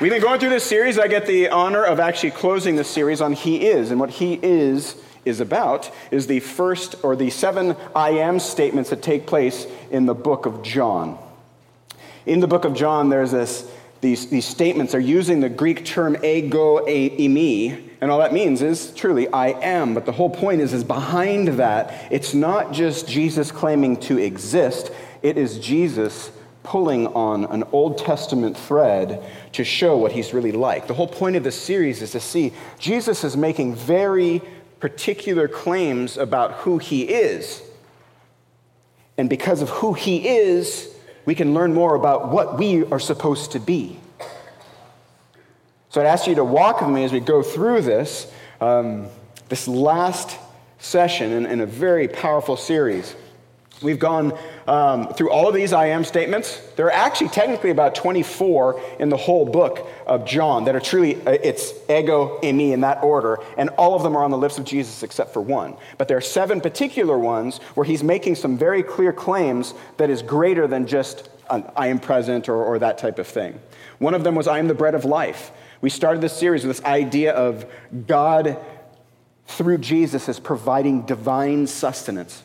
We've been going through this series. I get the honor of actually closing this series on He is. And what He is is about is the first or the seven I am statements that take place in the book of John. In the book of John, there's this, these, these statements. They're using the Greek term ego eimi, and all that means is truly I am. But the whole point is, is behind that, it's not just Jesus claiming to exist, it is Jesus pulling on an Old Testament thread to show what he's really like. The whole point of this series is to see Jesus is making very particular claims about who he is. And because of who he is, we can learn more about what we are supposed to be. So I'd ask you to walk with me as we go through this, um, this last session in, in a very powerful series. We've gone um, through all of these I am statements. There are actually technically about 24 in the whole book of John that are truly, uh, it's ego eimi in that order, and all of them are on the lips of Jesus except for one. But there are seven particular ones where he's making some very clear claims that is greater than just an, I am present or, or that type of thing. One of them was I am the bread of life. We started this series with this idea of God through Jesus is providing divine sustenance.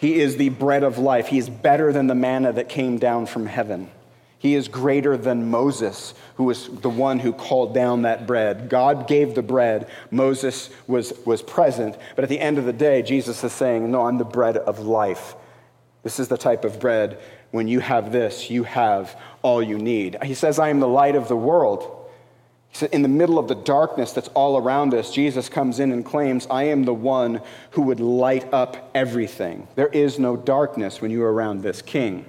He is the bread of life. He is better than the manna that came down from heaven. He is greater than Moses, who was the one who called down that bread. God gave the bread. Moses was, was present. But at the end of the day, Jesus is saying, No, I'm the bread of life. This is the type of bread. When you have this, you have all you need. He says, I am the light of the world. In the middle of the darkness that's all around us, Jesus comes in and claims, I am the one who would light up everything. There is no darkness when you are around this king.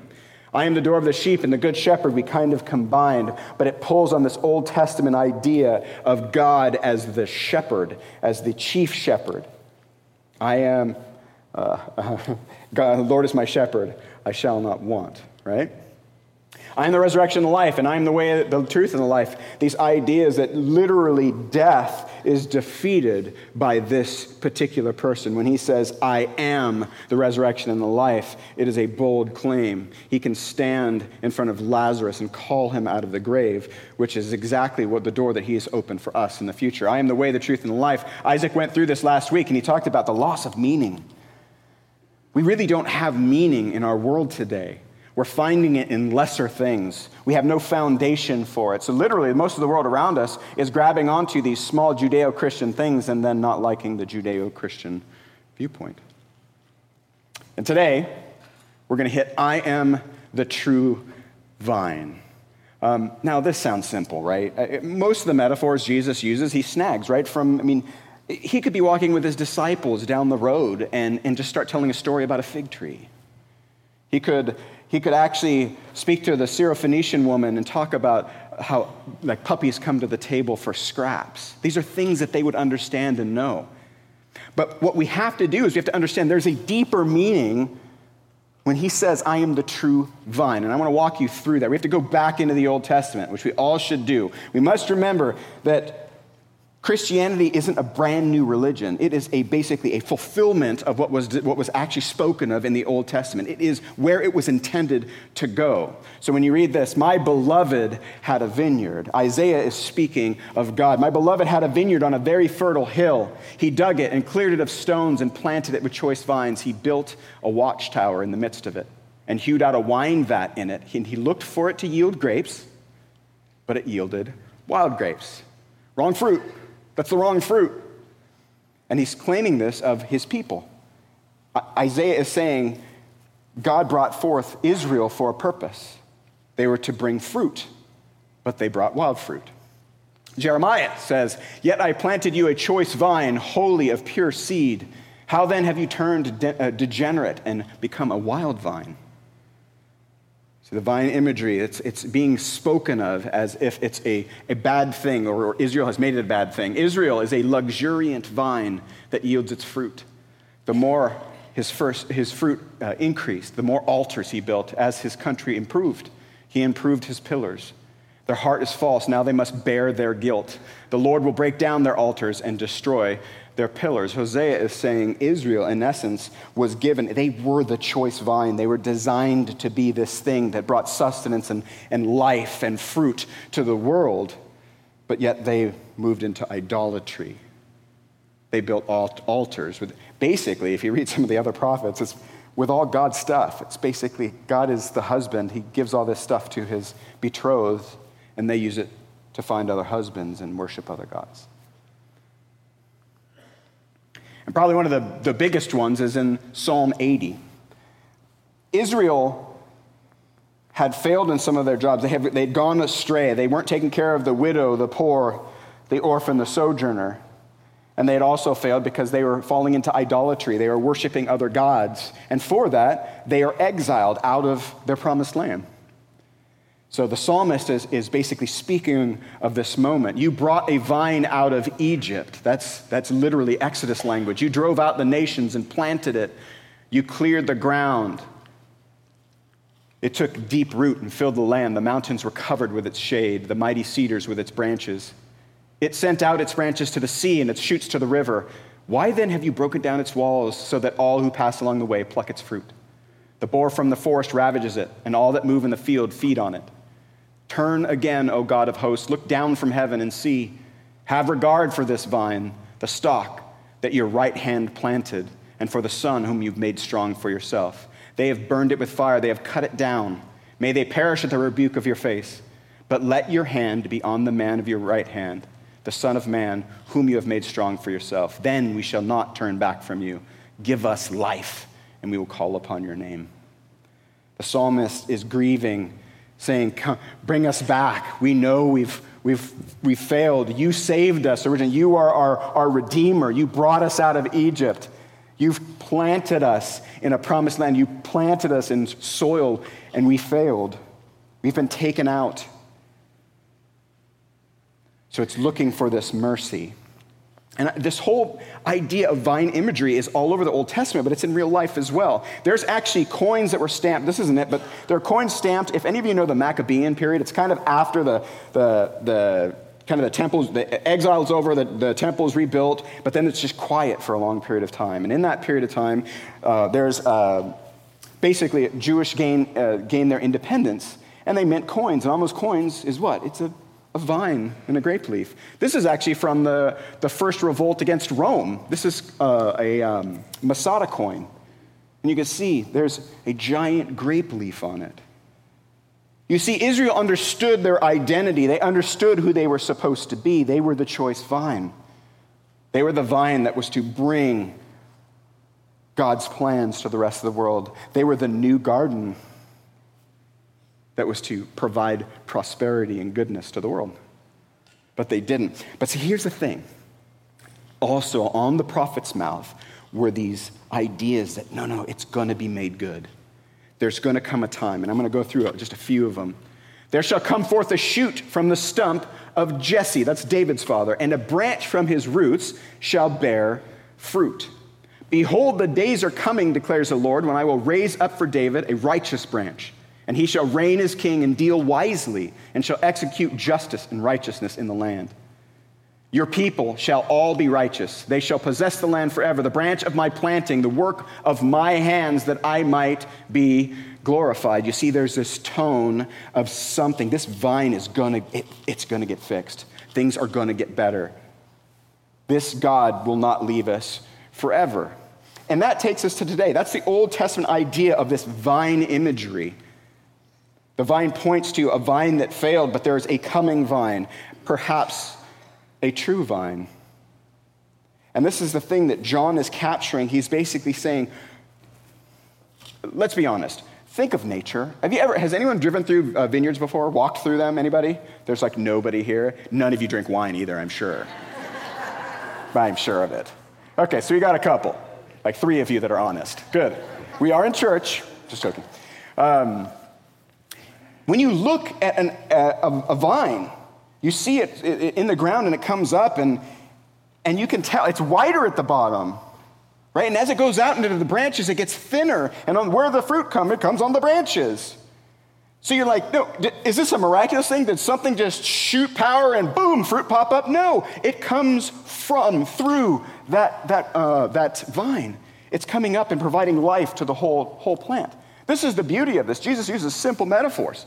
I am the door of the sheep and the good shepherd. We kind of combined, but it pulls on this Old Testament idea of God as the shepherd, as the chief shepherd. I am, uh, God, the Lord is my shepherd. I shall not want, right? I am the resurrection and the life, and I am the way, the truth, and the life. These ideas that literally death is defeated by this particular person. When he says, I am the resurrection and the life, it is a bold claim. He can stand in front of Lazarus and call him out of the grave, which is exactly what the door that he has opened for us in the future. I am the way, the truth, and the life. Isaac went through this last week, and he talked about the loss of meaning. We really don't have meaning in our world today. We're finding it in lesser things. We have no foundation for it. So, literally, most of the world around us is grabbing onto these small Judeo Christian things and then not liking the Judeo Christian viewpoint. And today, we're going to hit I am the true vine. Um, now, this sounds simple, right? Uh, most of the metaphors Jesus uses, he snags, right? From, I mean, he could be walking with his disciples down the road and, and just start telling a story about a fig tree. He could he could actually speak to the Syrophoenician woman and talk about how like puppies come to the table for scraps. These are things that they would understand and know. But what we have to do is we have to understand there's a deeper meaning when he says, I am the true vine. And I want to walk you through that. We have to go back into the Old Testament, which we all should do. We must remember that Christianity isn't a brand new religion. It is a, basically a fulfillment of what was, what was actually spoken of in the Old Testament. It is where it was intended to go. So when you read this, my beloved had a vineyard. Isaiah is speaking of God. My beloved had a vineyard on a very fertile hill. He dug it and cleared it of stones and planted it with choice vines. He built a watchtower in the midst of it and hewed out a wine vat in it. And he looked for it to yield grapes, but it yielded wild grapes. Wrong fruit. That's the wrong fruit. And he's claiming this of his people. Isaiah is saying God brought forth Israel for a purpose. They were to bring fruit, but they brought wild fruit. Jeremiah says, Yet I planted you a choice vine, wholly of pure seed. How then have you turned de- uh, degenerate and become a wild vine? The vine imagery, it's, it's being spoken of as if it's a, a bad thing or, or Israel has made it a bad thing. Israel is a luxuriant vine that yields its fruit. The more his, first, his fruit uh, increased, the more altars he built as his country improved. He improved his pillars. Their heart is false. Now they must bear their guilt. The Lord will break down their altars and destroy their pillars. Hosea is saying Israel, in essence, was given, they were the choice vine. They were designed to be this thing that brought sustenance and, and life and fruit to the world, but yet they moved into idolatry. They built altars. With, basically, if you read some of the other prophets, it's with all God's stuff. It's basically God is the husband. He gives all this stuff to his betrothed, and they use it to find other husbands and worship other gods. And probably one of the, the biggest ones is in Psalm 80. Israel had failed in some of their jobs. They had, they'd gone astray. They weren't taking care of the widow, the poor, the orphan, the sojourner. And they had also failed because they were falling into idolatry. They were worshiping other gods. And for that, they are exiled out of their promised land. So the psalmist is, is basically speaking of this moment. You brought a vine out of Egypt. That's, that's literally Exodus language. You drove out the nations and planted it. You cleared the ground. It took deep root and filled the land. The mountains were covered with its shade, the mighty cedars with its branches. It sent out its branches to the sea and its shoots to the river. Why then have you broken down its walls so that all who pass along the way pluck its fruit? The boar from the forest ravages it, and all that move in the field feed on it. Turn again, O God of hosts, look down from heaven and see. Have regard for this vine, the stock that your right hand planted, and for the son whom you've made strong for yourself. They have burned it with fire, they have cut it down. May they perish at the rebuke of your face. But let your hand be on the man of your right hand, the Son of Man, whom you have made strong for yourself. Then we shall not turn back from you. Give us life, and we will call upon your name. The psalmist is grieving saying, Bring us back. We know we've, we've, we've failed. You saved us originally. You are our, our Redeemer. You brought us out of Egypt. You've planted us in a promised land. You planted us in soil, and we failed. We've been taken out. So it's looking for this mercy. And this whole idea of vine imagery is all over the Old Testament, but it's in real life as well. There's actually coins that were stamped. This isn't it, but there are coins stamped. If any of you know the Maccabean period, it's kind of after the, the, the kind of the temples, the exile's over, the, the temple is rebuilt, but then it's just quiet for a long period of time. And in that period of time, uh, there's uh, basically Jewish gain, uh, gain their independence, and they mint coins. And those coins is what? It's a a vine and a grape leaf. This is actually from the, the first revolt against Rome. This is uh, a um, Masada coin. And you can see there's a giant grape leaf on it. You see, Israel understood their identity. They understood who they were supposed to be. They were the choice vine. They were the vine that was to bring God's plans to the rest of the world. They were the new garden that was to provide prosperity and goodness to the world. But they didn't. But see, here's the thing. Also, on the prophet's mouth were these ideas that no, no, it's going to be made good. There's going to come a time, and I'm going to go through just a few of them. There shall come forth a shoot from the stump of Jesse, that's David's father, and a branch from his roots shall bear fruit. Behold, the days are coming, declares the Lord, when I will raise up for David a righteous branch and he shall reign as king and deal wisely, and shall execute justice and righteousness in the land. Your people shall all be righteous. They shall possess the land forever, the branch of my planting, the work of my hands, that I might be glorified. You see, there's this tone of something. This vine is going to, it, it's going to get fixed. Things are to get better. This God will not leave us forever. And that takes us to today. That's the Old Testament idea of this vine imagery. The vine points to a vine that failed, but there is a coming vine, perhaps a true vine. And this is the thing that John is capturing. He's basically saying, let's be honest. Think of nature. Have you ever, has anyone driven through uh, vineyards before? Walked through them? Anybody? There's like nobody here. None of you drink wine either, I'm sure. I'm sure of it. Okay, so we got a couple. Like three of you that are honest. Good. We are in church. Just joking. Um, when you look at an, a, a, vine, you see it in the ground and it comes up, and, and you can tell it's wider at the bottom, right? And as it goes out into the branches, it gets thinner. And on where the fruit comes, it comes on the branches. So you're like, no, is this a miraculous thing? Did something just shoot power and boom, fruit pop up? No, it comes from, through that, that, uh, that vine. It's coming up and providing life to the whole, whole plant. This is the beauty of this. Jesus uses simple metaphors.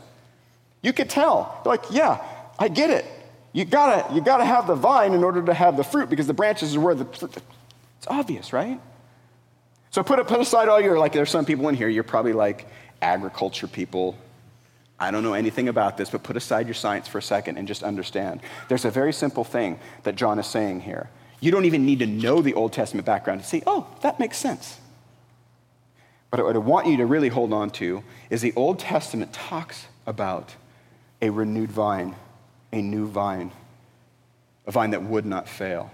You could tell. Like, yeah, I get it. You gotta, you gotta have the vine in order to have the fruit because the branches are where the. It's obvious, right? So put, put aside all your, like, there's some people in here, you're probably like agriculture people. I don't know anything about this, but put aside your science for a second and just understand. There's a very simple thing that John is saying here. You don't even need to know the Old Testament background to see, oh, that makes sense. But what I want you to really hold on to is the Old Testament talks about a renewed vine, a new vine, a vine that would not fail.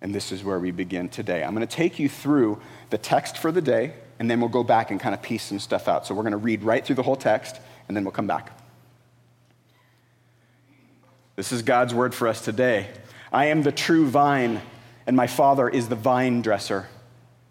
And this is where we begin today. I'm going to take you through the text for the day, and then we'll go back and kind of piece some stuff out. So we're going to read right through the whole text, and then we'll come back. This is God's word for us today. I am the true vine, and my Father is the vine dresser.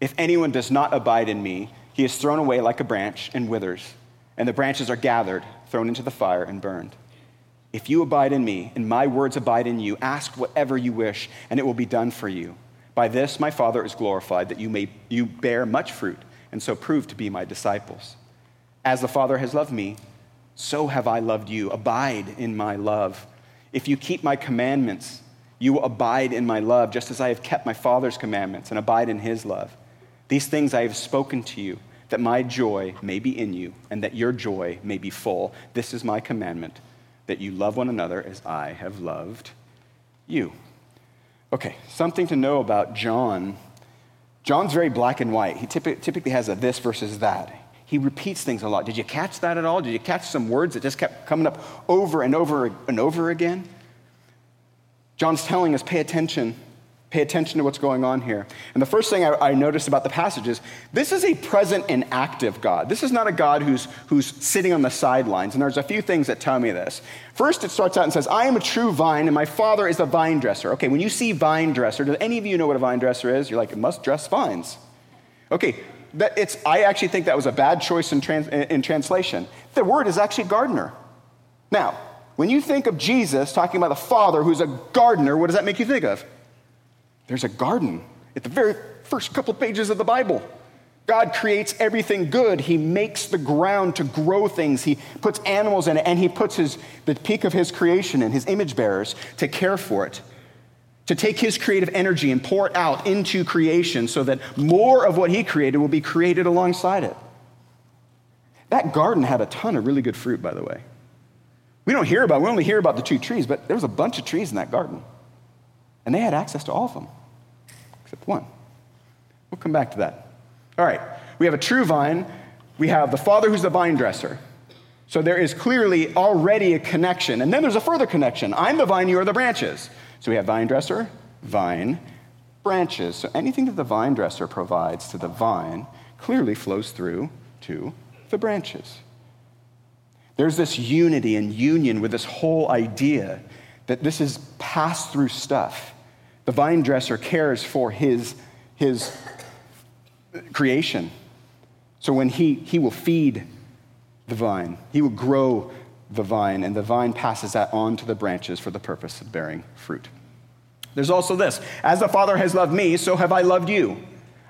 If anyone does not abide in me, he is thrown away like a branch and withers, and the branches are gathered, thrown into the fire, and burned. If you abide in me, and my words abide in you, ask whatever you wish, and it will be done for you. By this my Father is glorified, that you may you bear much fruit, and so prove to be my disciples. As the Father has loved me, so have I loved you. Abide in my love. If you keep my commandments, you will abide in my love, just as I have kept my Father's commandments and abide in his love. These things I have spoken to you, that my joy may be in you, and that your joy may be full. This is my commandment, that you love one another as I have loved you. Okay, something to know about John. John's very black and white. He typically has a this versus that. He repeats things a lot. Did you catch that at all? Did you catch some words that just kept coming up over and over and over again? John's telling us pay attention. Pay attention to what's going on here. And the first thing I, I noticed about the passage is this is a present and active God. This is not a God who's, who's sitting on the sidelines. And there's a few things that tell me this. First, it starts out and says, I am a true vine, and my father is a vine dresser. Okay, when you see vine dresser, do any of you know what a vine dresser is? You're like, it must dress vines. Okay, that it's, I actually think that was a bad choice in, trans, in translation. The word is actually gardener. Now, when you think of Jesus talking about the Father who's a gardener, what does that make you think of? There's a garden at the very first couple pages of the Bible. God creates everything good. He makes the ground to grow things. He puts animals in it, and He puts his, the peak of His creation and His image bearers to care for it to take his creative energy and pour it out into creation so that more of what he created will be created alongside it. That garden had a ton of really good fruit, by the way. We don't hear about, we only hear about the two trees, but there was a bunch of trees in that garden. And they had access to all of them, except one. We'll come back to that. All right, we have a true vine. We have the Father who's the vine dresser. So there is clearly already a connection. And then there's a further connection. I'm the vine, you are the branches. So we have vine dresser, vine, branches. So anything that the vine dresser provides to the vine clearly flows through to the branches. There's this unity and union with this whole idea that this is pass through stuff. The vine dresser cares for his, his creation. So when he, he will feed the vine, he will grow the vine, and the vine passes that on to the branches for the purpose of bearing fruit. There's also this As the Father has loved me, so have I loved you.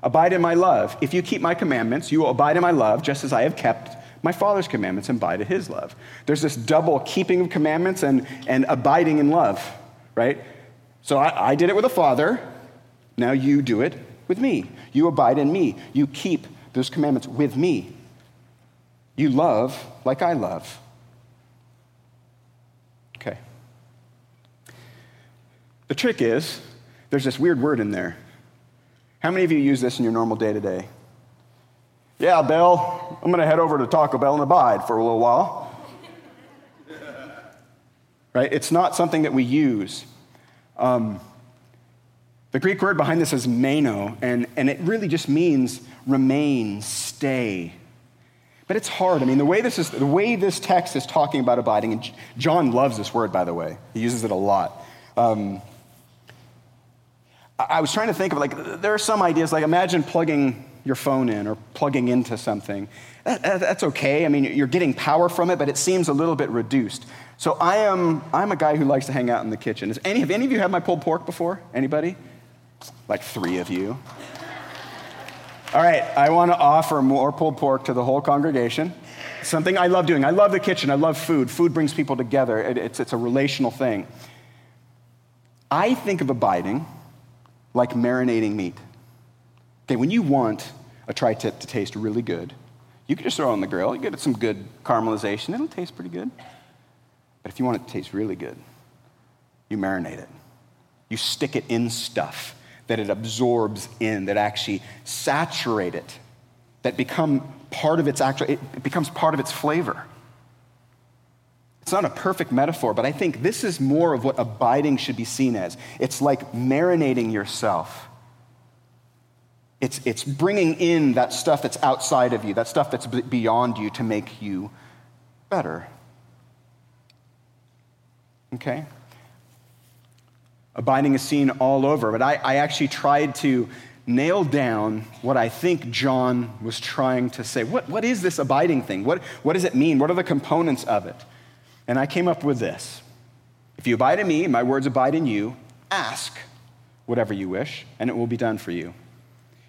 Abide in my love. If you keep my commandments, you will abide in my love, just as I have kept my Father's commandments and abide in his love. There's this double keeping of commandments and, and abiding in love, right? So I, I did it with the Father. Now you do it with me. You abide in me. You keep those commandments with me. You love like I love. Okay. The trick is, there's this weird word in there. How many of you use this in your normal day to day? Yeah, Bill, I'm going to head over to Taco Bell and abide for a little while. right? It's not something that we use. Um, the Greek word behind this is meno, and, and it really just means remain, stay. But it's hard. I mean, the way this is, the way this text is talking about abiding, and John loves this word, by the way. He uses it a lot. Um, I was trying to think of like there are some ideas like imagine plugging your phone in or plugging into something. That, that's okay. I mean, you're getting power from it, but it seems a little bit reduced. So I am I'm a guy who likes to hang out in the kitchen. Any, have any of you had my pulled pork before? Anybody? Like three of you. All right, I want to offer more pulled pork to the whole congregation. Something I love doing. I love the kitchen. I love food. Food brings people together. It, it's, it's a relational thing. I think of abiding like marinating meat. Okay, when you want a tri tip to taste really good, you can just throw it on the grill. You get it some good caramelization. It'll taste pretty good. But if you want it to taste really good, you marinate it. You stick it in stuff that it absorbs in, that actually saturate it, that become part of its actual, it becomes part of its flavor. It's not a perfect metaphor, but I think this is more of what abiding should be seen as. It's like marinating yourself. It's, it's bringing in that stuff that's outside of you, that stuff that's beyond you to make you better. Okay? Abiding is seen all over, but I, I actually tried to nail down what I think John was trying to say. What, what is this abiding thing? What, what does it mean? What are the components of it? And I came up with this If you abide in me, my words abide in you, ask whatever you wish, and it will be done for you.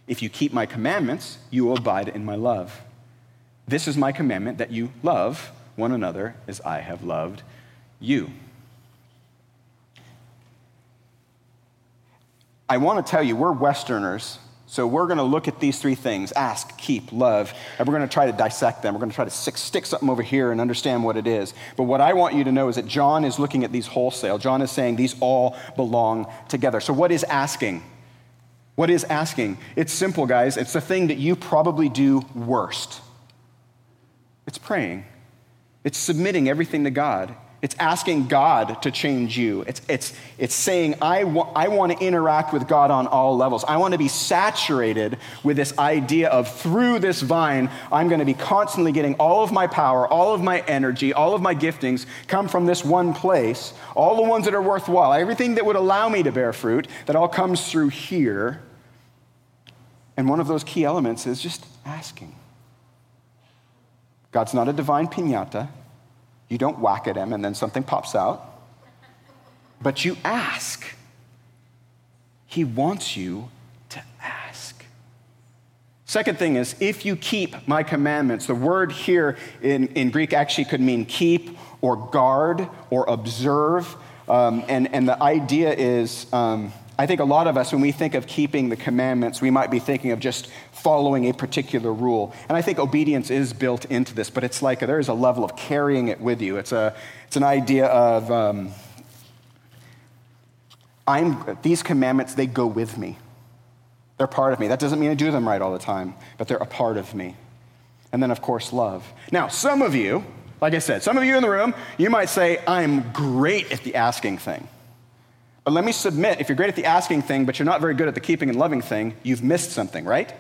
If you keep my commandments, you will abide in my love. This is my commandment that you love one another as I have loved you. I want to tell you, we're Westerners, so we're going to look at these three things ask, keep, love, and we're going to try to dissect them. We're going to try to stick something over here and understand what it is. But what I want you to know is that John is looking at these wholesale. John is saying these all belong together. So, what is asking? What is asking? It's simple, guys. It's the thing that you probably do worst. It's praying, it's submitting everything to God. It's asking God to change you. It's, it's, it's saying, I, wa- I want to interact with God on all levels. I want to be saturated with this idea of through this vine, I'm going to be constantly getting all of my power, all of my energy, all of my giftings come from this one place, all the ones that are worthwhile, everything that would allow me to bear fruit, that all comes through here. And one of those key elements is just asking. God's not a divine pinata. You don't whack at him and then something pops out. But you ask. He wants you to ask. Second thing is, if you keep my commandments, the word here in, in Greek actually could mean keep or guard or observe. Um, and, and the idea is, um, I think a lot of us, when we think of keeping the commandments, we might be thinking of just following a particular rule. And I think obedience is built into this, but it's like there's a level of carrying it with you. It's, a, it's an idea of um, I'm, these commandments, they go with me. They're part of me. That doesn't mean I do them right all the time, but they're a part of me. And then, of course, love. Now, some of you, like I said, some of you in the room, you might say, I'm great at the asking thing. But let me submit if you're great at the asking thing, but you're not very good at the keeping and loving thing, you've missed something, right?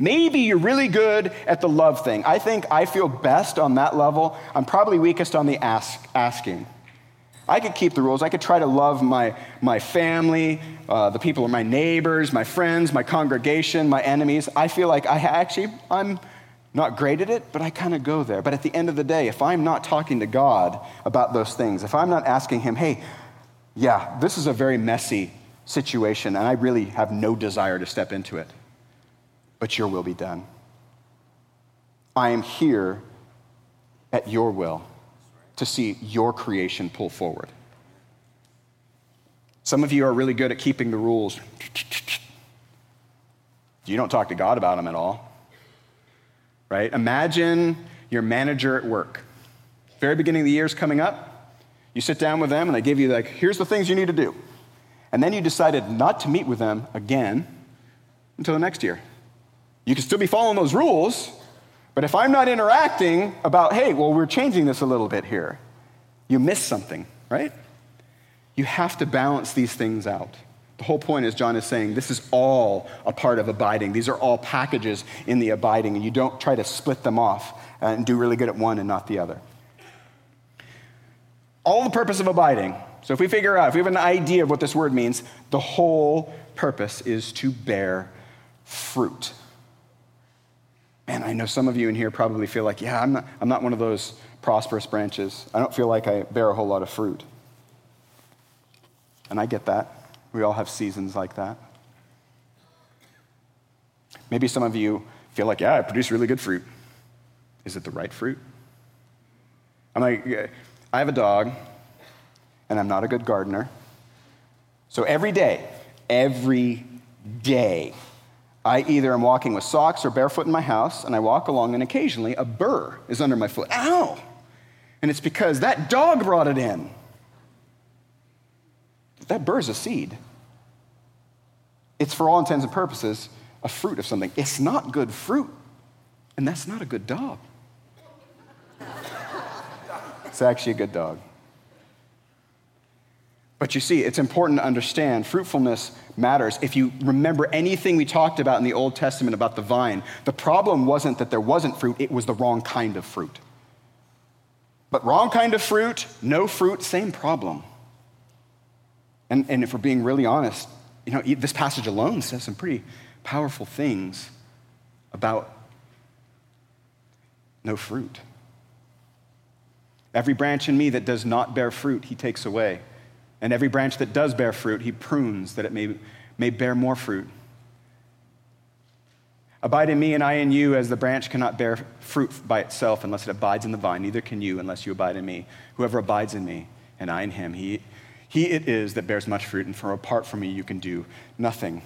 Maybe you're really good at the love thing. I think I feel best on that level. I'm probably weakest on the ask, asking. I could keep the rules. I could try to love my, my family, uh, the people, my neighbors, my friends, my congregation, my enemies. I feel like I actually, I'm not great at it, but I kind of go there. But at the end of the day, if I'm not talking to God about those things, if I'm not asking Him, hey, yeah, this is a very messy situation, and I really have no desire to step into it. But your will be done. I am here at your will to see your creation pull forward. Some of you are really good at keeping the rules. You don't talk to God about them at all. Right? Imagine your manager at work. Very beginning of the year is coming up. You sit down with them and they give you, like, here's the things you need to do. And then you decided not to meet with them again until the next year. You can still be following those rules, But if I'm not interacting about, hey, well, we're changing this a little bit here, you miss something, right? You have to balance these things out. The whole point is, John is saying, this is all a part of abiding. These are all packages in the abiding, and you don't try to split them off and do really good at one and not the other. All the purpose of abiding. So if we figure out, if we have an idea of what this word means, the whole purpose is to bear fruit. And I know some of you in here probably feel like, yeah, I'm not, I'm not one of those prosperous branches. I don't feel like I bear a whole lot of fruit. And I get that. We all have seasons like that. Maybe some of you feel like, yeah, I produce really good fruit. Is it the right fruit? I'm like, I have a dog, and I'm not a good gardener. So every day, every day, I either am walking with socks or barefoot in my house, and I walk along, and occasionally a burr is under my foot. Ow! And it's because that dog brought it in. That burr is a seed. It's, for all intents and purposes, a fruit of something. It's not good fruit, and that's not a good dog. It's actually a good dog. But you see, it's important to understand fruitfulness matters. If you remember anything we talked about in the Old Testament about the vine, the problem wasn't that there wasn't fruit, it was the wrong kind of fruit. But wrong kind of fruit, no fruit, same problem. And, and if we're being really honest, you know, this passage alone says some pretty powerful things about no fruit. Every branch in me that does not bear fruit, he takes away. And every branch that does bear fruit, he prunes that it may, may bear more fruit. Abide in me and I in you, as the branch cannot bear fruit by itself unless it abides in the vine. Neither can you unless you abide in me. Whoever abides in me and I in him, he, he it is that bears much fruit, and for apart from me, you can do nothing.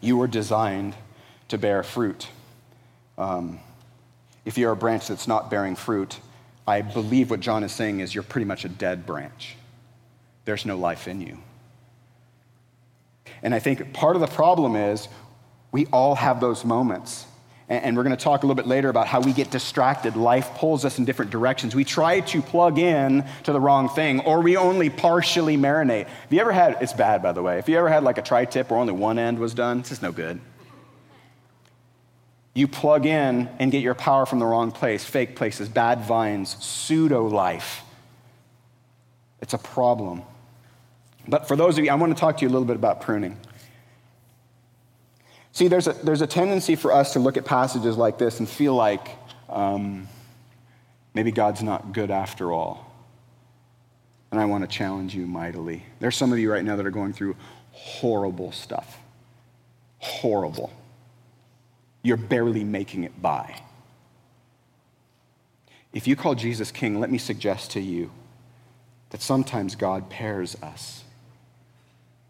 You were designed to bear fruit. Um, if you're a branch that's not bearing fruit, I believe what John is saying is you're pretty much a dead branch there's no life in you. And I think part of the problem is we all have those moments. And we're going to talk a little bit later about how we get distracted. Life pulls us in different directions. We try to plug in to the wrong thing, or we only partially marinate. Have you ever had, it's bad by the way, if you ever had like a tri tip where only one end was done, it's just no good. You plug in and get your power from the wrong place, fake places, bad vines, pseudo life. It's a problem. But for those of you, I want to talk to you a little bit about pruning. See, there's a, there's a tendency for us to look at passages like this and feel like um, maybe God's not good after all. And I want to challenge you mightily. There's some of you right now that are going through horrible stuff. Horrible. You're barely making it by. If you call Jesus king, let me suggest to you that sometimes God pares us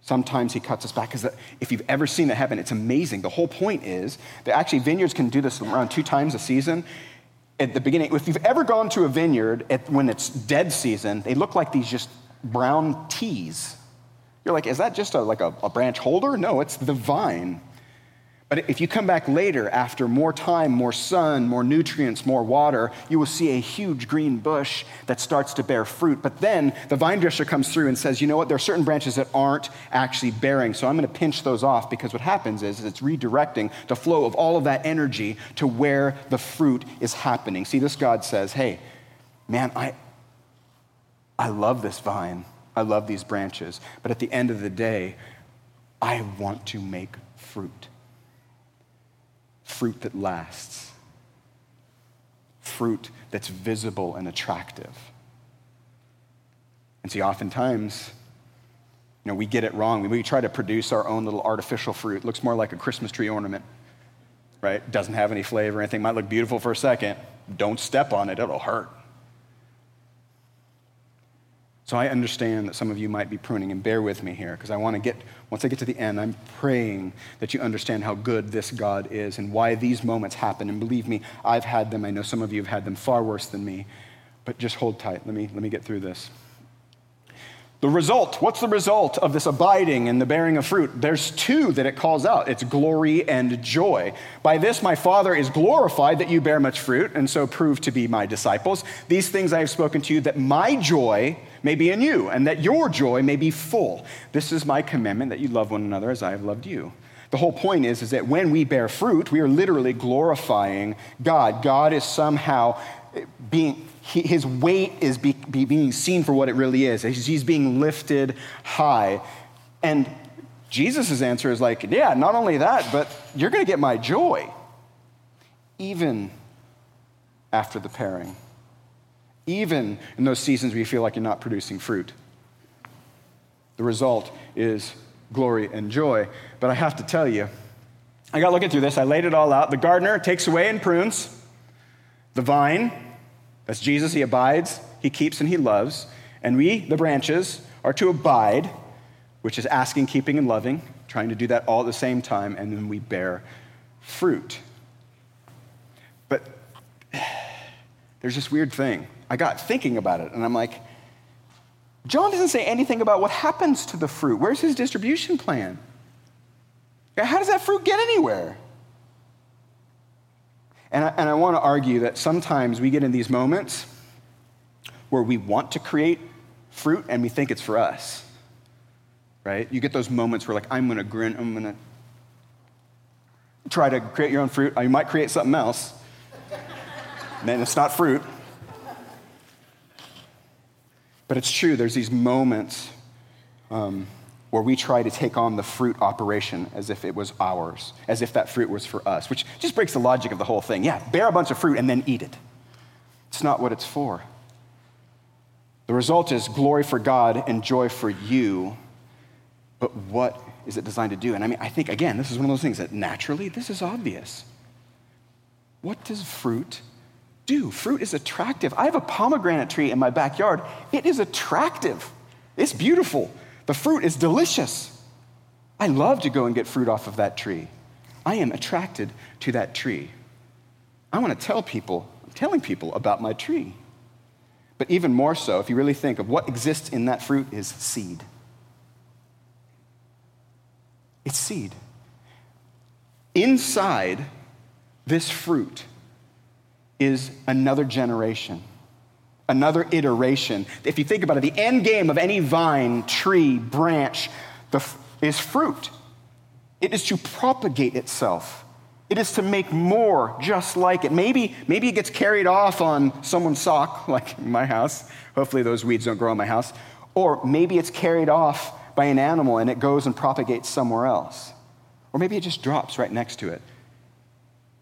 Sometimes he cuts us back because if you've ever seen that happen, it's amazing. The whole point is that actually vineyards can do this around two times a season. At the beginning, if you've ever gone to a vineyard at, when it's dead season, they look like these just brown teas. You're like, is that just a, like a, a branch holder? No, it's the vine. But if you come back later after more time, more sun, more nutrients, more water, you will see a huge green bush that starts to bear fruit. But then the vine dresser comes through and says, you know what, there are certain branches that aren't actually bearing. So I'm going to pinch those off because what happens is, it's redirecting the flow of all of that energy to where the fruit is happening. See, this God says, hey, man, I, I love this vine. I love these branches. But at the end of the day, I want to make fruit fruit that lasts, fruit that's visible and attractive. And see, oftentimes, you know, we get it wrong. We try to produce our own little artificial fruit. It looks more like a Christmas tree ornament, right? Doesn't have any flavor or anything. Might look beautiful for a second. Don't step on it, it'll hurt. So I understand that some of you might be pruning, and bear with me here because I want to get, once I get to the end, I'm praying that you understand how good this God is and why these moments happen. And believe me, I've had them. I know some of you have had them far worse than me. But just hold tight. Let me, let me get through this. The result, what's the result of this abiding and the bearing of fruit? There's two that it calls out it's glory and joy. By this, my Father is glorified that you bear much fruit, and so prove to be my disciples. These things I have spoken to you, that my joy may be in you, and that your joy may be full. This is my commandment that you love one another as I have loved you. The whole point is, is that when we bear fruit, we are literally glorifying God. God is somehow eh, being he, his weight is be, be being seen for what it really is. He's, he's being lifted high. And Jesus' answer is like, yeah, not only that, but you're going to get my joy, even after the paring, even in those seasons where you feel like you're not producing fruit. The result is glory and joy. But I have to tell you, I got looking through this, I laid it all out. The gardener takes away and prunes, the vine, that's Jesus. He abides, he keeps, and he loves. And we, the branches, are to abide, which is asking, keeping, and loving, trying to do that all at the same time, and then we bear fruit. There's this weird thing. I got thinking about it, and I'm like, John doesn't say anything about what happens to the fruit. Where's his distribution plan? How does that fruit get anywhere? And I, and I want to argue that sometimes we get in these moments where we want to create fruit and we think it's for us. Right? You get those moments where, like, I'm going to grin, I'm going to try to create your own fruit. Or you might create something else. Then it's not fruit. But it's true, there's these moments um, where we try to take on the fruit operation as if it was ours, as if that fruit was for us, which just breaks the logic of the whole thing. Yeah, bear a bunch of fruit and then eat it. It's not what it's for. The result is glory for God and joy for you, but what is it designed to do? And I mean, I think, again, this is one of those things that naturally, this is obvious. What does fruit do? Fruit is attractive. I have a pomegranate tree in my backyard. It is attractive, it's beautiful. The fruit is delicious. I love to go and get fruit off of that tree. I am attracted to that tree. I want to tell people, I'm telling people about my tree. But even more so, if you really think of what exists in that fruit, is seed. It's seed. Inside this fruit is another generation another iteration. If you think about it, the end game of any vine, tree, branch the, is fruit. It is to propagate itself. It is to make more just like it. Maybe, maybe it gets carried off on someone's sock, like in my house. Hopefully, those weeds don't grow in my house. Or maybe it's carried off by an animal and it goes and propagates somewhere else. Or maybe it just drops right next to it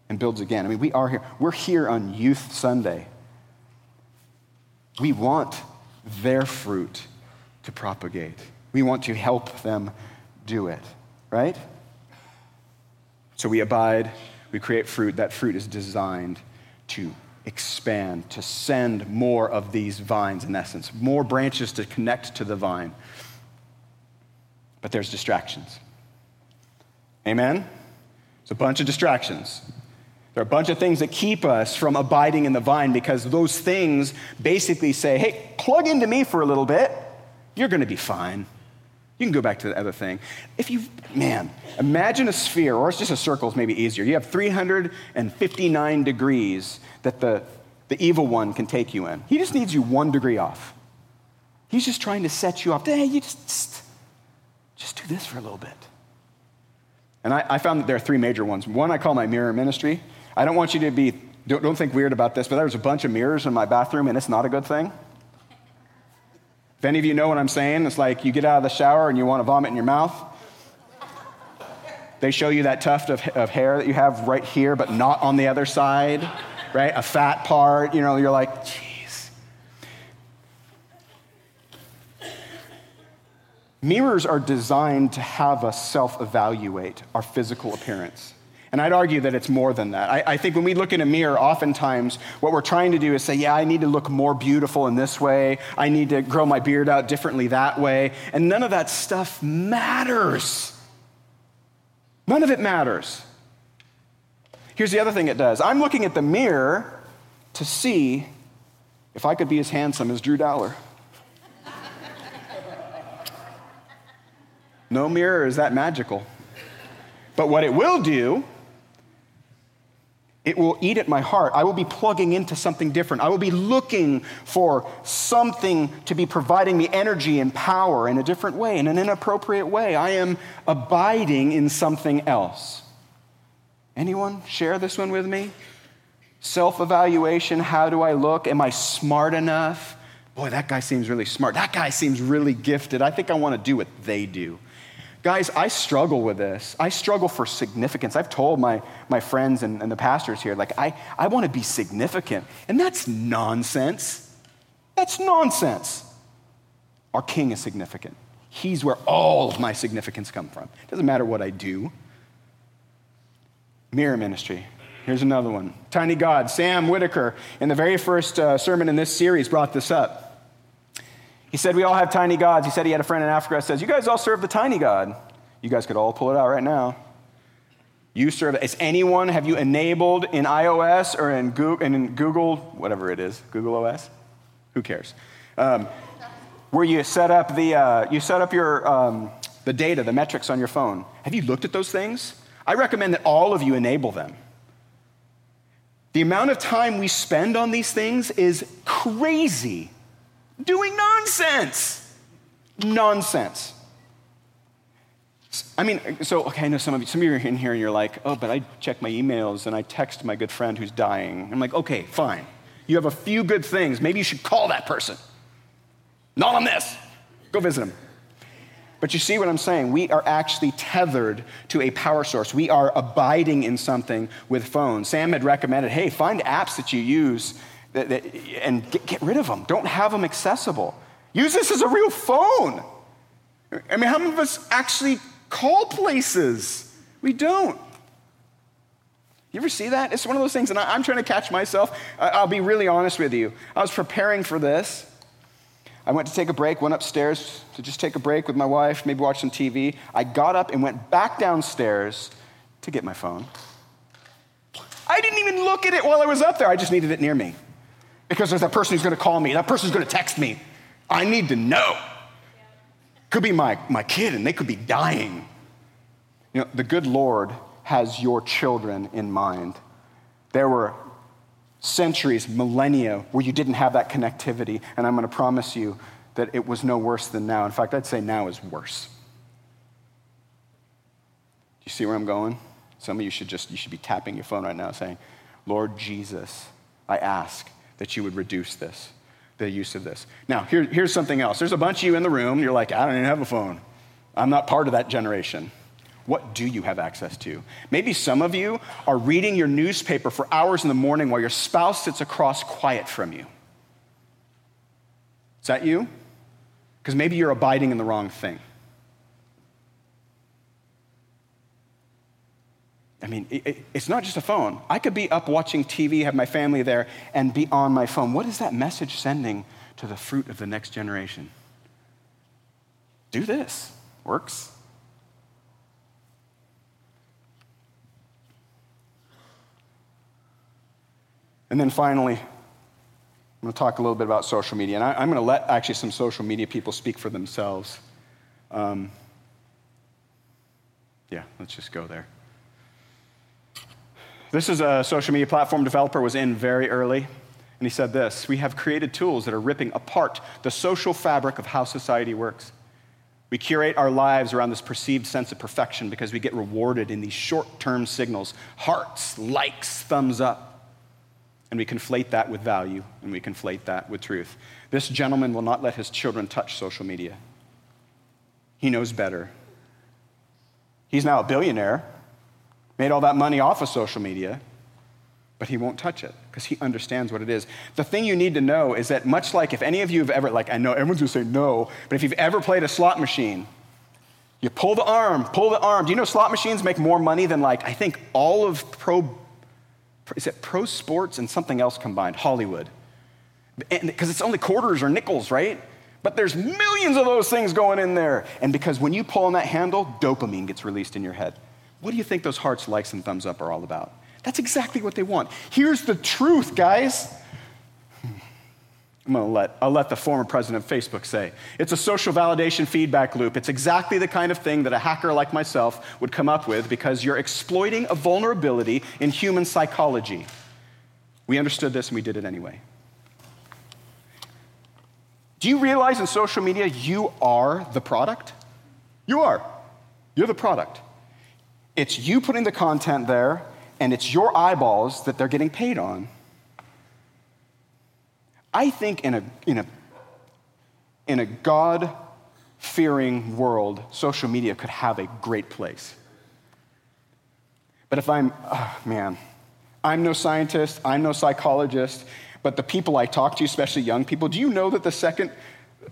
and builds again. I mean, we are here. We're here on Youth Sunday. We want their fruit to propagate. We want to help them do it, right? So we abide, we create fruit. That fruit is designed to expand, to send more of these vines, in essence, more branches to connect to the vine. But there's distractions. Amen? It's a bunch of distractions. There are a bunch of things that keep us from abiding in the vine because those things basically say, hey, plug into me for a little bit. You're going to be fine. You can go back to the other thing. If you, man, imagine a sphere, or it's just a circle is maybe easier. You have 359 degrees that the, the evil one can take you in. He just needs you one degree off. He's just trying to set you up. Hey, you just, just, just do this for a little bit. And I, I found that there are three major ones. One I call my mirror ministry. I don't want you to be, don't, don't think weird about this, but there's a bunch of mirrors in my bathroom, and it's not a good thing. If any of you know what I'm saying, it's like you get out of the shower and you want to vomit in your mouth. They show you that tuft of, of hair that you have right here, but not on the other side, right? A fat part, you know, you're like, jeez. Mirrors are designed to have us self evaluate our physical appearance. And I'd argue that it's more than that. I, I, think when we look in a mirror, oftentimes what we're trying to do is say, yeah, I need to look more beautiful in this way. I need to grow my beard out differently that way. And none of that stuff matters. None of it matters. Here's the other thing it does I'm looking at the mirror to see if I could be as handsome as Drew Dowler. No mirror is that magical. But what it will do, it will eat at my heart. I will be plugging into something different. I will be looking for something to be providing me energy and power in a different way, in an inappropriate way. I am abiding in something else. Anyone share this one with me? Self evaluation how do I look? Am I smart enough? Boy, that guy seems really smart. That guy seems really gifted. I think I want to do what they do. Guys, I struggle with this. I struggle for significance. I've told my, my friends and, and the pastors here, like, I, I want to be significant. And that's nonsense. That's nonsense. Our king is significant. He's where all of my significance come from. It doesn't matter what I do. Mirror ministry. Here's another one. Tiny God. Sam Whitaker, in the very first uh, sermon in this series, brought this up. He said, We all have tiny gods. He said he had a friend in Africa that says, You guys all serve the tiny God. You guys could all pull it out right now. You serve, is anyone, have you enabled in iOS or in Google, in Google whatever it is, Google OS? Who cares? Um, where you set up the, uh, you set up your, um, the data, the metrics on your phone. Have you looked at those things? I recommend that all of you enable them. The amount of time we spend on these things is crazy doing nonsense. Nonsense. I mean, so, okay, I know some of you, some of you are in here and you're like, oh, but I check my emails and I text my good friend who's dying. I'm like, okay, fine. You have a few good things. Maybe you should call that person. Not on this. Go visit him. But you see what I'm saying? We are actually tethered to a power source. We are abiding in something with phones. Sam had recommended hey, find apps that you use and get, get rid of them. Don't have them accessible. Use this as a real phone. I mean, how many of us actually call places? We don't. You ever see that? It's one of those things, and I, am trying to catch myself. I, will be really honest with you. I was preparing for this. I went to take a break, went upstairs to just take a break with my wife, maybe watch some TV. I got up and went back downstairs to get my phone. I didn't even look at it while I was up there, I just needed it near me. Because there's that person who's gonna call me, that person's gonna text me. I need to know. Could be my, my kid, and they could be dying. You know, the good Lord has your children in mind. There were centuries, millennia, where you didn't have that connectivity, and I'm gonna promise you that it was no worse than now. In fact, I'd say now is worse. Do you see where I'm going? Some of you should just, you should be tapping your phone right now saying, Lord Jesus, I ask that you would reduce this, the use of this. Now, here, here's something else. There's a bunch of you in the room, you're like, I don't even have a phone. I'm not part of that generation. What do you have access to? Maybe some of you are reading your newspaper for hours in the morning while your spouse sits across quiet from you. Is that you? Because maybe you're abiding in the wrong thing. I mean, it, it's not just a phone. I could be up watching TV, have my family there, and be on my phone. What is that message sending to the fruit of the next generation? Do this. Works. And then finally, I'm going to talk a little bit about social media. And I, am going to let actually some social media people speak for themselves. Um, yeah, let's just go there. This is a social media platform developer was in very early, and he said this We have created tools that are ripping apart the social fabric of how society works. We curate our lives around this perceived sense of perfection because we get rewarded in these short term signals hearts, likes, thumbs up. And we conflate that with value, and we conflate that with truth. This gentleman will not let his children touch social media. He knows better. He's now a billionaire, made all that money off of social media, but he won't touch it because he understands what it is. The thing you need to know is that, much like if any of you have ever, like, I know everyone's gonna say no, but if you've ever played a slot machine, you pull the arm, pull the arm. Do you know slot machines make more money than, like, I think all of pro, is it pro sports and something else combined? Hollywood. Because it's only quarters or nickels, right? But there's millions of those things going in there. And because when you pull on that handle, dopamine gets released in your head. What do you think those hearts, likes, and thumbs up are all about? That's exactly what they want. Here's the truth, guys. I'm going to let, I'll let the former president of Facebook say. It's a social validation feedback loop. It's exactly the kind of thing that a hacker like myself would come up with because you're exploiting a vulnerability in human psychology. We understood this and we did it anyway. Do you realize in social media you are the product? You are. You're the product. It's you putting the content there, and it's your eyeballs that they're getting paid on. I think in a, in a, in a God fearing world, social media could have a great place. But if I'm, oh man, I'm no scientist, I'm no psychologist, but the people I talk to, especially young people, do you know that the second,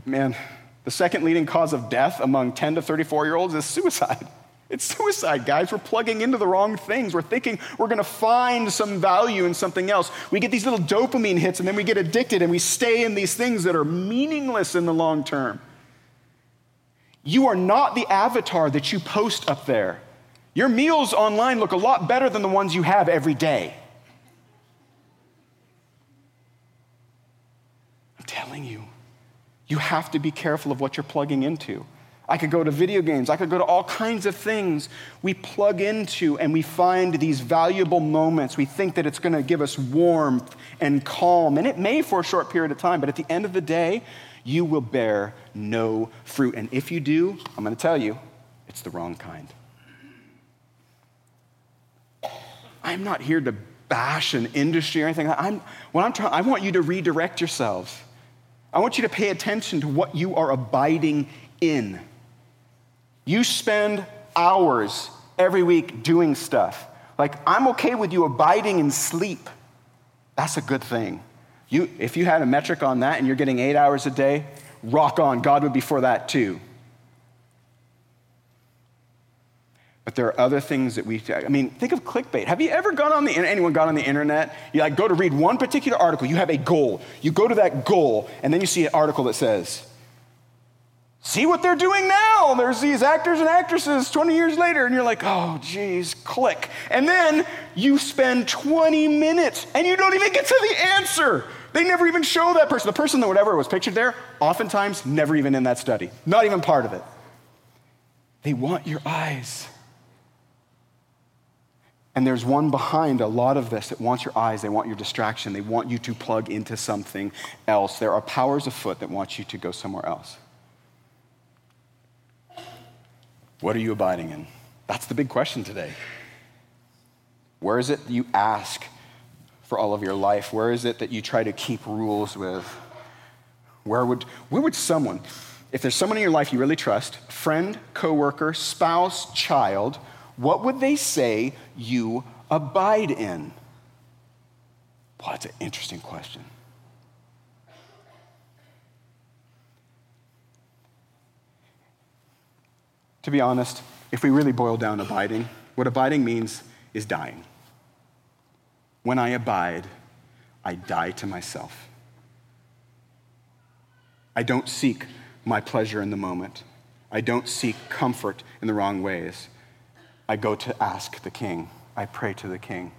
man, the second leading cause of death among 10 to 34 year olds is suicide? It's suicide, guys. We're plugging into the wrong things. We're thinking we're going to find some value in something else. We get these little dopamine hits and then we get addicted and we stay in these things that are meaningless in the long term. You are not the avatar that you post up there. Your meals online look a lot better than the ones you have every day. I'm telling you, you have to be careful of what you're plugging into. I could go to video games. I could go to all kinds of things we plug into and we find these valuable moments. We think that it's going to give us warmth and calm, and it may for a short period of time, but at the end of the day, you will bear no fruit. And if you do, I'm going to tell you, it's the wrong kind. I'm not here to bash an industry or anything. I'm, what I'm trying, I want you to redirect yourselves. I want you to pay attention to what you are abiding in. You spend hours every week doing stuff. Like, I'm okay with you abiding in sleep. That's a good thing. You, if you had a metric on that and you're getting eight hours a day, rock on. God would be for that too. But there are other things that we, I mean, think of clickbait. Have you ever gone on the, anyone gone on the internet? You like go to read one particular article, you have a goal. You go to that goal, and then you see an article that says, see what they're doing now. There's these actors and actresses 20 years later, and you're like, oh, geez, click. And then you spend 20 minutes and you don't even get to the answer. They never even show that person. The person that whatever was pictured there, oftentimes never even in that study, not even part of it. They want your eyes. And there's one behind a lot of this that wants your eyes, they want your distraction, they want you to plug into something else. There are powers afoot that want you to go somewhere else. What are you abiding in? That's the big question today. Where is it you ask for all of your life? Where is it that you try to keep rules with? Where would, where would someone, if there's someone in your life you really trust, friend, coworker, spouse, child, what would they say you abide in? Well, that's an interesting question. To be honest, if we really boil down abiding, what abiding means is dying. When I abide, I die to myself. I don't seek my pleasure in the moment. I don't seek comfort in the wrong ways. I go to ask the king. I pray to the king.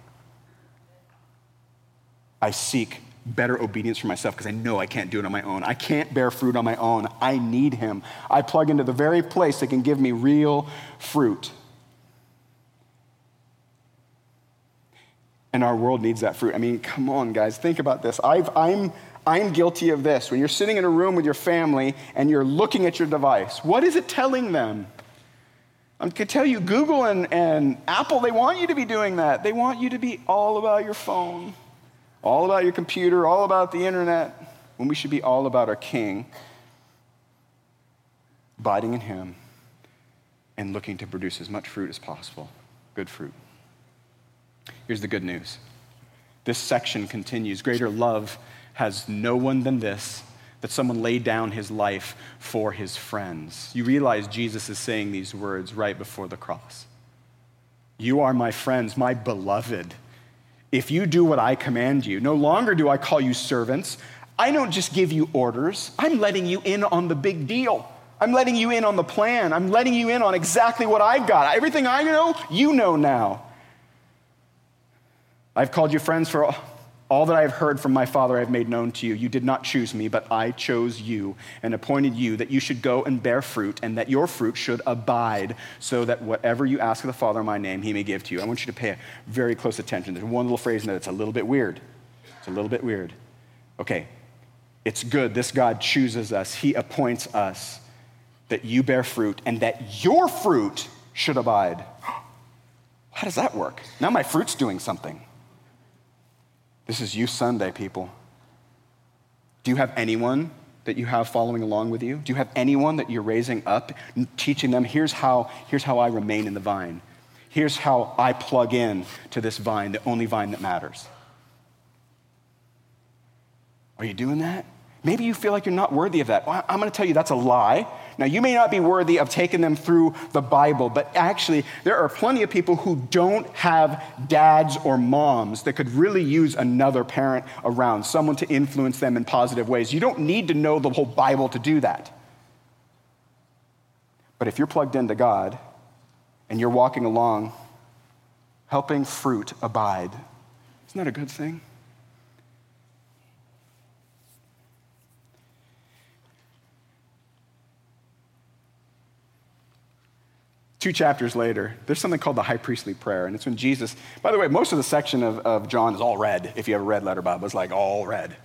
I seek better obedience for myself because I know I can't do it on my own. I can't bear fruit on my own. I need Him. I plug into the very place that can give me real fruit. And our world needs that fruit. I mean, come on, guys, think about this. I've, I'm, I'm guilty of this. When you're sitting in a room with your family and you're looking at your device, what is it telling them? I can tell you, Google and, and Apple, they want you to be doing that. They want you to be all about your phone all about your computer, all about the internet, when we should be all about our King, abiding in Him, and looking to produce as much fruit as possible good fruit. Here's the good news this section continues Greater love has no one than this that someone laid down his life for his friends. You realize Jesus is saying these words right before the cross. You are my friends, my beloved if you do what I command you. No longer do I call you servants. I don't just give you orders, I'm letting you in on the big deal. I'm letting you in on the plan. I'm letting you in on exactly what I've got. Everything I know, you know now. I've called you friends for All that I have heard from my Father I have made known to you. You did not choose me, but I chose you and appointed you that you should go and bear fruit, and that your fruit should abide, so that whatever you ask of the Father in my name, he may give to you. I want you to pay very close attention. There's one little phrase in there that's a little bit weird. It's a little bit weird. Okay, it's good. This God chooses us, he appoints us that you bear fruit, and that your fruit should abide. How does that work? Now my fruit's doing something. This is you Sunday, people. Do you have anyone that you have following along with you? Do you have anyone that you're raising up, teaching them, here's how, here's how I remain in the vine? Here's how I plug in to this vine, the only vine that matters. Are you doing that? Maybe you feel like you're not worthy of that. Well, I'm going to tell you that's a lie. Now, you may not be worthy of taking them through the Bible, but actually, there are plenty of people who don't have dads or moms that could really use another parent around, someone to influence them in positive ways. You don't need to know the whole Bible to do that. But if you're plugged into God and you're walking along, helping fruit abide, isn't that a good thing? Two chapters later, there's something called the high priestly prayer. And it's when Jesus, by the way, most of the section of, of John is all red. If you have a red letter Bible, it's like all red.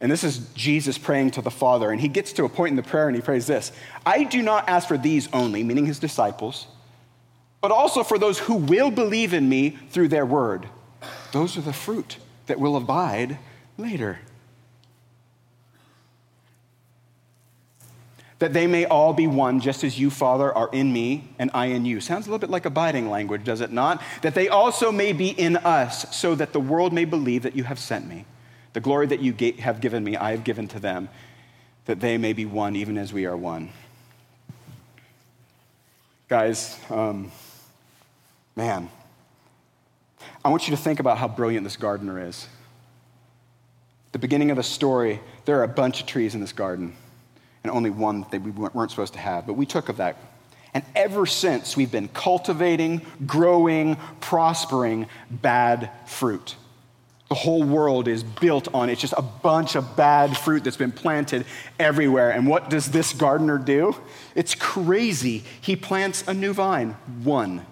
And this is Jesus praying to the Father. And he gets to a point in the prayer and he prays this I do not ask for these only, meaning his disciples, but also for those who will believe in me through their word. Those are the fruit that will abide later. That they may all be one, just as you, Father, are in me and I in you. Sounds a little bit like abiding language, does it not? That they also may be in us, so that the world may believe that you have sent me. The glory that you have given me, I have given to them, that they may be one, even as we are one. Guys, um, man, I want you to think about how brilliant this gardener is. The beginning of the story, there are a bunch of trees in this garden and only one that we weren't supposed to have. But we took of that. And ever since, we've been cultivating, growing, prospering bad fruit. The whole world is built on it's just a bunch of bad fruit that's been planted everywhere. And what does this gardener do? It's crazy. He plants a new vine, one.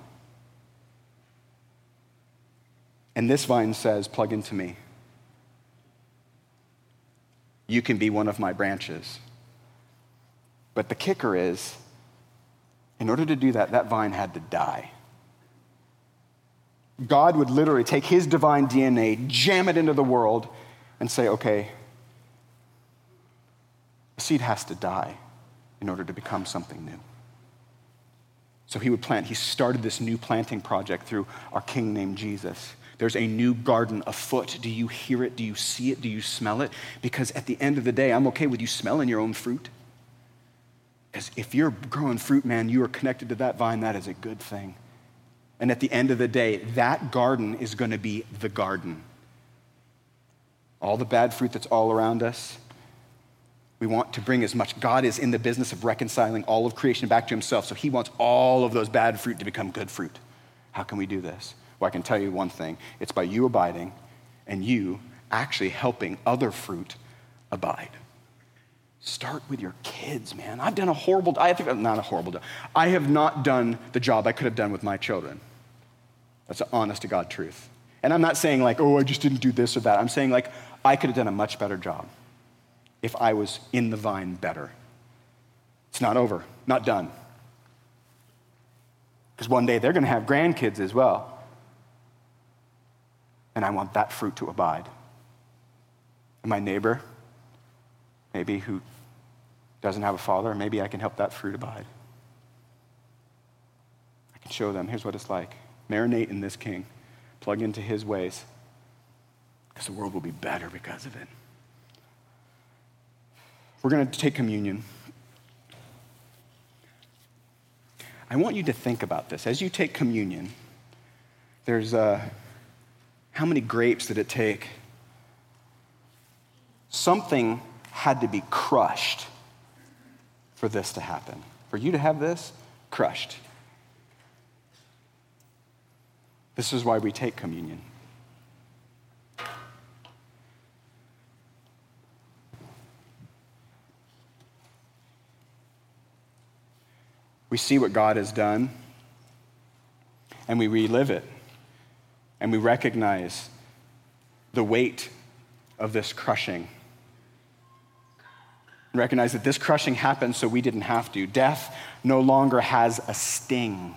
And this vine says, Plug into me. You can be one of my branches. But the kicker is, in order to do that, that vine had to die. God would literally take his divine DNA, jam it into the world, and say, okay, a seed has to die in order to become something new. So he would plant. He started this new planting project through our king named Jesus. There's a new garden afoot. Do you hear it? Do you see it? Do you smell it? Because at the end of the day, I'm okay with you smelling your own fruit. Because if you're growing fruit, man, you are connected to that vine, that is a good thing. And at the end of the day, that garden is going to be the garden. All the bad fruit that's all around us, we want to bring as much. God is in the business of reconciling all of creation back to himself. So he wants all of those bad fruit to become good fruit. How can we do this? Well, I can tell you one thing it's by you abiding and you actually helping other fruit abide. Start with your kids, man. I've done a horrible, I think, not a horrible job. I have not done the job I could have done with my children. That's an honest to God truth. And I'm not saying like, oh, I just didn't do this or that. I'm saying like, I could have done a much better job if I was in the vine better. It's not over, not done. Because one day they're going to have grandkids as well. And I want that fruit to abide. And my neighbor, maybe who doesn't have a father, maybe I can help that fruit abide. I can show them here's what it's like. Marinate in this king, plug into his ways, because the world will be better because of it. We're going to take communion. I want you to think about this. As you take communion, there's uh, how many grapes did it take? Something had to be crushed for this to happen. For you to have this, crushed. This is why we take communion. We see what God has done and we relive it and we recognize the weight of this crushing. Recognize that this crushing happened so we didn't have to. Death no longer has a sting.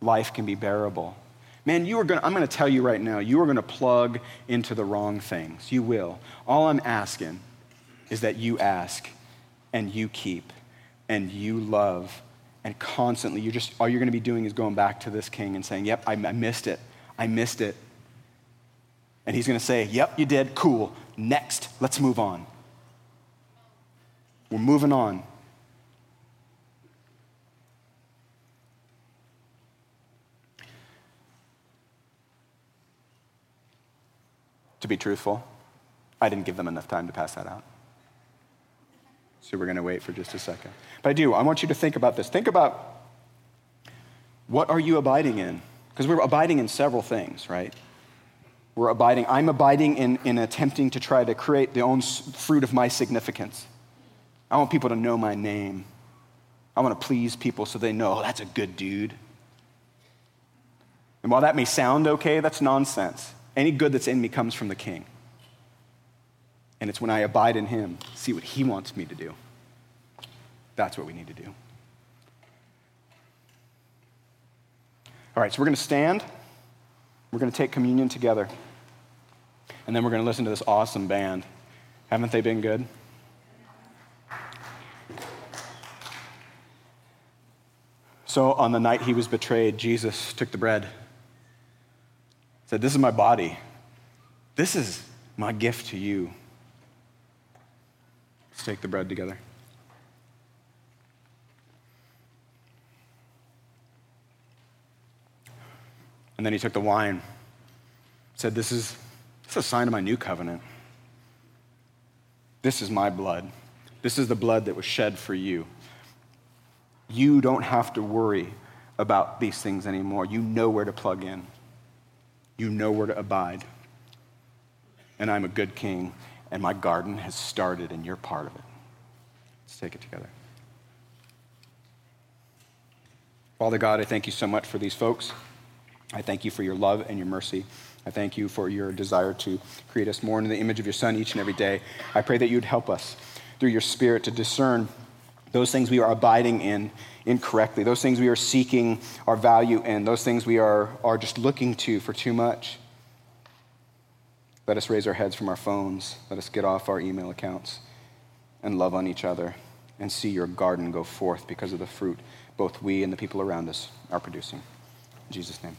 Life can be bearable. Man, you are going I'm going to tell you right now, you are going to plug into the wrong things. You will. All I'm asking is that you ask and you keep and you love and constantly you're just all you're going to be doing is going back to this king and saying, "Yep, I, I missed it. I missed it." And he's going to say, Yep, you did. Cool. Next, let's move on. We're moving on. To be truthful, I didn't give them enough time to pass that out. So we're going to wait for just a second. But I do, I want you to think about this. Think about what are you abiding in? Because we're abiding in several things, right? We're abiding. I'm abiding in, in attempting to try to create the own fruit of my significance. I want people to know my name. I want to please people so they know, oh, that's a good dude. And while that may sound okay, that's nonsense. Any good that's in me comes from the king. And it's when I abide in him, see what he wants me to do. That's what we need to do. All right, so we're going to stand. We're going to take communion together. And then we're going to listen to this awesome band. Haven't they been good? So, on the night he was betrayed, Jesus took the bread, said, This is my body. This is my gift to you. Let's take the bread together. And then he took the wine, said, This is it's a sign of my new covenant. This is my blood. This is the blood that was shed for you. You don't have to worry about these things anymore. You know where to plug in, you know where to abide. And I'm a good king, and my garden has started, and you're part of it. Let's take it together. Father God, I thank you so much for these folks. I thank you for your love and your mercy. I thank you for your desire to create us more in the image of your Son each and every day. I pray that you would help us through your Spirit to discern those things we are abiding in incorrectly, those things we are seeking our value in, those things we are, are just looking to for too much. Let us raise our heads from our phones. Let us get off our email accounts and love on each other and see your garden go forth because of the fruit both we and the people around us are producing. In Jesus' name.